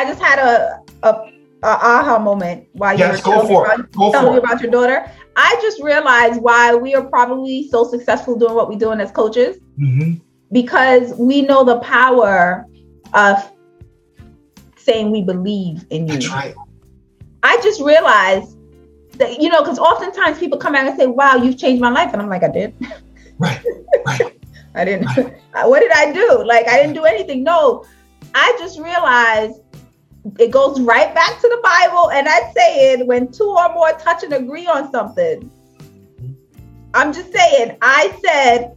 I just had a a, aha moment while yes, you were telling, for about. Go telling me about your daughter. I just realized why we are probably so successful doing what we're doing as coaches hmm because we know the power of saying we believe in you. That's right. I just realized that, you know, because oftentimes people come out and say, wow, you've changed my life. And I'm like, I did. Right. Right. I didn't. what did I do? Like, I didn't do anything. No, I just realized it goes right back to the Bible. And I say it when two or more touch and agree on something. I'm just saying, I said,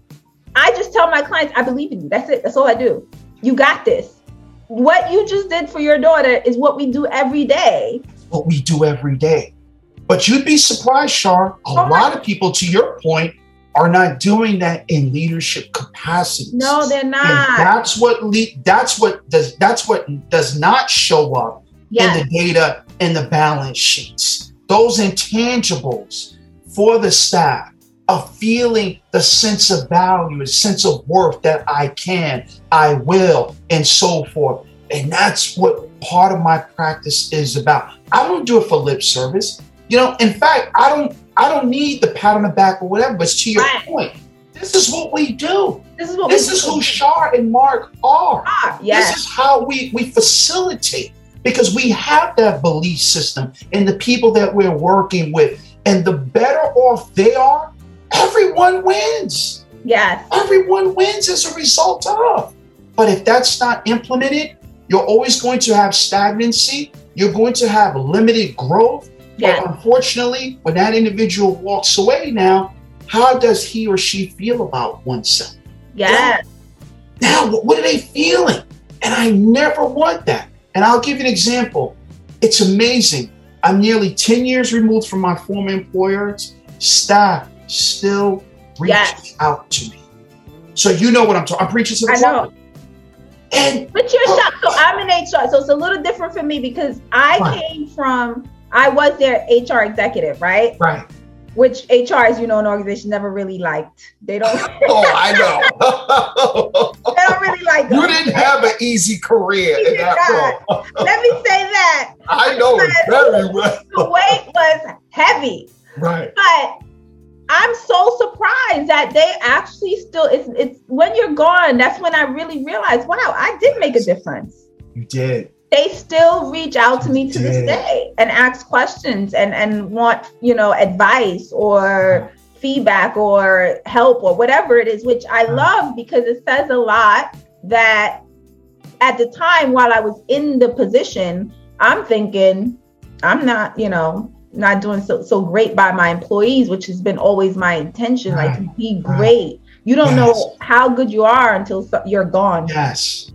I just tell my clients, I believe in you. That's it. That's all I do. You got this. What you just did for your daughter is what we do every day. What we do every day. But you'd be surprised, Shar. A Oh lot of people, to your point, are not doing that in leadership capacities. No, they're And not. that's what le- that's what does that's what does not show up Yes. in the data and the balance sheets. Those intangibles for the staff of feeling the sense of value, a sense of worth that I can, I will, and so forth. And that's what part of my practice is about. I don't do it for lip service. You know, in fact, I don't I don't need the pat on the back or whatever, but to your Right. point, this is what we do. This is what This is who Shar and Mark are. are. Yes. This is how we, we facilitate because we have that belief system and the people that we're working with. And the better off they are, everyone wins. yes. Everyone wins as a result of. But if that's not implemented, you're always going to have stagnancy. You're going to have limited growth. Yes. But unfortunately, when that individual walks away now, how does he or she feel about oneself? Yeah. Now, what what are they feeling? And I never want that. And I'll give you an example. It's amazing. I'm nearly 10 years removed from my former employers. Staff still reach Yes. out to me. So you know what I'm talking. I'm preaching to the I know. And But you're oh shocked. So I'm in HR. So it's a little different for me because I Right. came from, I was their HR executive, right? right. Which HR, as you know, an organization never really liked. They don't, Oh, I know. they don't really like you them. didn't have an easy career in that role. Let me say that. I know very well. The weight was heavy. Right. But I'm so surprised that they actually still it's it's when you're gone, that's when I really realized, wow, I did make a difference. You did. They still reach out to me to this day and ask questions and and want, you know, advice or feedback or help or whatever it is, which I love because it says a lot that at the time while I was in the position, I'm thinking I'm not, you know, not doing so so great by my employees, which has been always my intention, like to be great. You don't Yes. know how good you are until you're gone. Yes.